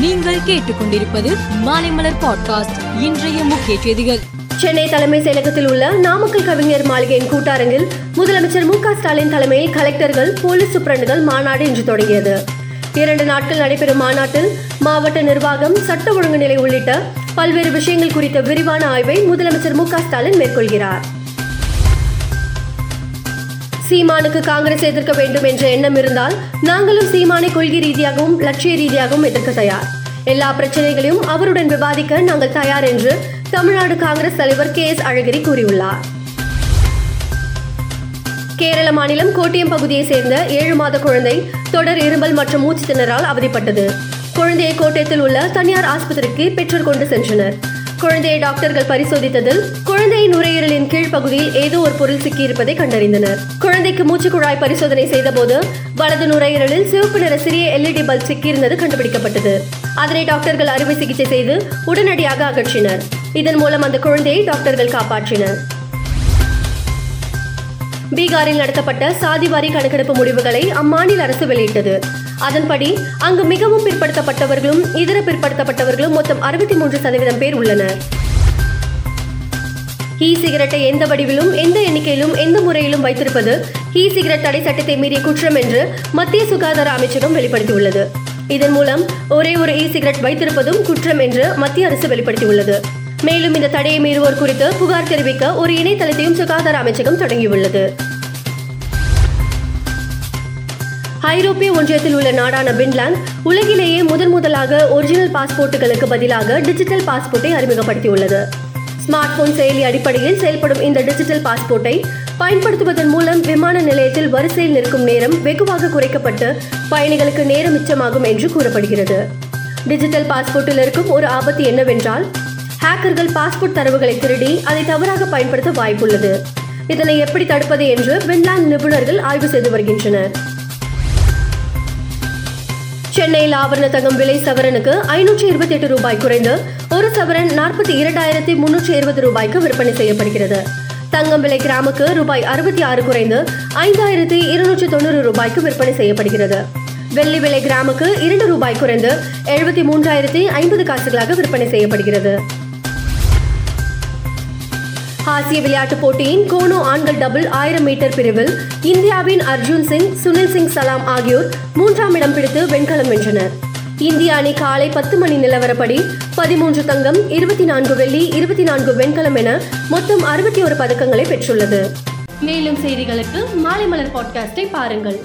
நீங்கள் கேட்டுக்கொண்டிருப்பது மாலைமலர் பாட்காஸ்ட் இன்றைய முக்கிய செய்திகள். சென்னை தலைமை செயலகத்தில் உள்ள நாமக்கல் கவிஞர் மாளிகையின் கூட்டரங்கில் முதலமைச்சர் மு ஸ்டாலின் தலைமையில் கலெக்டர்கள் போலீஸ் சூப்பரண்டுகள் மாநாடு இன்று தொடங்கியது. இரண்டு நாட்கள் நடைபெறும் மாநாட்டில் மாவட்ட நிர்வாகம் சட்ட ஒழுங்கு நிலை உள்ளிட்ட பல்வேறு விஷயங்கள் குறித்த விரிவான ஆய்வை முதலமைச்சர் மு ஸ்டாலின் மேற்கொள்கிறார். சீமானுக்கு காங்கிரஸ் எதிர்க்க வேண்டும் என்ற எண்ணம் இருந்தால் நாங்களும் சீமானை கொள்கை ரீதியாகவும் லட்சிய ரீதியாகவும் எதிர்க்க தயார். எல்லா பிரச்சனைகளையும் அவருடன் விவாதிக்க நாங்கள் தயார் என்று தமிழ்நாடு காங்கிரஸ் தலைவர் கே எஸ் அழகிரி கூறியுள்ளார். கேரள மாநிலம் கோட்டியம் பகுதியைச் சேர்ந்த ஏழு மாத குழந்தை தொடர் இருமல் மற்றும் மூச்சு திணறால் அவதிப்பட்டது. குழந்தையை கோட்டயத்தில் உள்ள தனியார் ஆஸ்பத்திரிக்கு பெற்றோர் கொண்டு சென்றனர். குழந்தையை டாக்டர்கள் பரிசோதித்ததில் குழந்தை நுரையீரலின் கீழ்ப்பகுதியில் ஏதோ ஒரு பொருள் சிக்கியிருப்பதை கண்டறிந்தனர். குழந்தைக்கு மூச்சு குழாய் பரிசோதனை செய்தபோது வலது நுரையீரலில் சிவப்பு நிற சிறிய எல்இடி பல்ப் சிக்கியிருந்தது கண்டுபிடிக்கப்பட்டது. அதனை டாக்டர்கள் அறுவை சிகிச்சை செய்து உடனடியாக அகற்றினர். இதன் மூலம் அந்த குழந்தையை டாக்டர்கள் காப்பாற்றினர். பீகாரில் நடத்தப்பட்ட சாதிவாரி கணக்கெடுப்பு முடிவுகளை அம்மாநில அரசு வெளியிட்டது. அதன்படி அங்கு மிகவும் பிற்படுத்தப்பட்டவர்களும் இதர பிற்படுத்தப்பட்டவர்களும் மொத்தம் அறுபத்தி மூன்று சதவீதம் பேர் உள்ளனர். இ சிகரெட்டை எந்த வடிவிலும் எந்த எண்ணிக்கையிலும் எந்த முறையிலும் வைத்திருப்பது இ சிகரெட் தடை சட்டத்தை மீறிய குற்றம் என்று மத்திய சுகாதார அமைச்சகம் வெளிப்படுத்தியுள்ளது. இதன் மூலம் ஒரே ஒரு இ சிகரெட் வைத்திருப்பதும் குற்றம் என்று மத்திய அரசு வெளிப்படுத்தியுள்ளது. மேலும் இந்த தடையை மீறுவோர் குறித்து புகார் தெரிவிக்க ஒரு இணையதளத்தையும் சுகாதார அமைச்சகம் தொடங்கியுள்ளது. ஐரோப்பிய ஒன்றியத்தில் உள்ள நாடான பின்லாந்து உலகிலேயே முதன் முதலாக ஒரிஜினல் பாஸ்போர்ட்டுகளுக்கு பதிலாக டிஜிட்டல் பாஸ்போர்ட்டை அறிமுகப்படுத்தியுள்ளது. ஸ்மார்ட் போன் செயலி அடிப்படையில் செயல்படும் இந்த டிஜிட்டல் பாஸ்போர்ட்டை பயன்படுத்துவதன் மூலம் விமான நிலையத்தில் வரிசையில் நிற்கும் நேரம் வெகுவாக குறைக்கப்பட்டு பயணிகளுக்கு நேரம் மிச்சமாகும் என்று கூறப்படுகிறது. டிஜிட்டல் பாஸ்போர்ட்டில் இருக்கும் ஒரு ஆபத்து என்னவென்றால் ஹேக்கர்கள் பாஸ்போர்ட் தரவுகளை திருடி அதை தவறாக பயன்படுத்த வாய்ப்புள்ளது. இதனை எப்படி தடுப்பது என்று பின்லாந்து நிபுணர்கள் ஆய்வு செய்து வருகின்றனர். சென்னையில் ஆபரண தங்கம் விலை சவரனுக்கு ஐநூற்றி இருபத்தி எட்டு ரூபாய் குறைந்து ஒரு சவரன் நாற்பத்தி இரண்டாயிரத்தி முன்னூற்றி இருபது ரூபாய்க்கு விற்பனை செய்யப்படுகிறது. தங்கம் விலை கிராமுக்கு ரூபாய் அறுபத்தி ஆறு குறைந்து ஐந்தாயிரத்தி இருநூற்றி தொண்ணூறு ரூபாய்க்கு விற்பனை செய்யப்படுகிறது. வெள்ளி விலை கிராமுக்கு இரண்டு ரூபாய் குறைந்து எழுபத்தி மூன்றாயிரத்தி ஐம்பது காசுகளாக விற்பனை செய்யப்படுகிறது. ஆசிய விளையாட்டுப் போட்டியின் கோனோ ஆண்கள் டபுள் ஆயிரம் மீட்டர் பிரிவில் இந்தியாவின் அர்ஜுன் சிங் சுனில் சிங் சலாம் ஆகியோர் மூன்றாம் இடம் பிடித்து வெண்கலம் வென்றனர். இந்திய அணி காலை பத்து மணி நிலவரப்படி பதிமூன்று தங்கம் இருபத்தி நான்கு வெள்ளி இருபத்தி நான்கு வெண்கலம் என மொத்தம் அறுபத்தி ஒரு பதக்கங்களை பெற்றுள்ளது. மேலும் செய்திகளுக்கு மாலை மலர் பாட்காஸ்டை பாருங்கள்.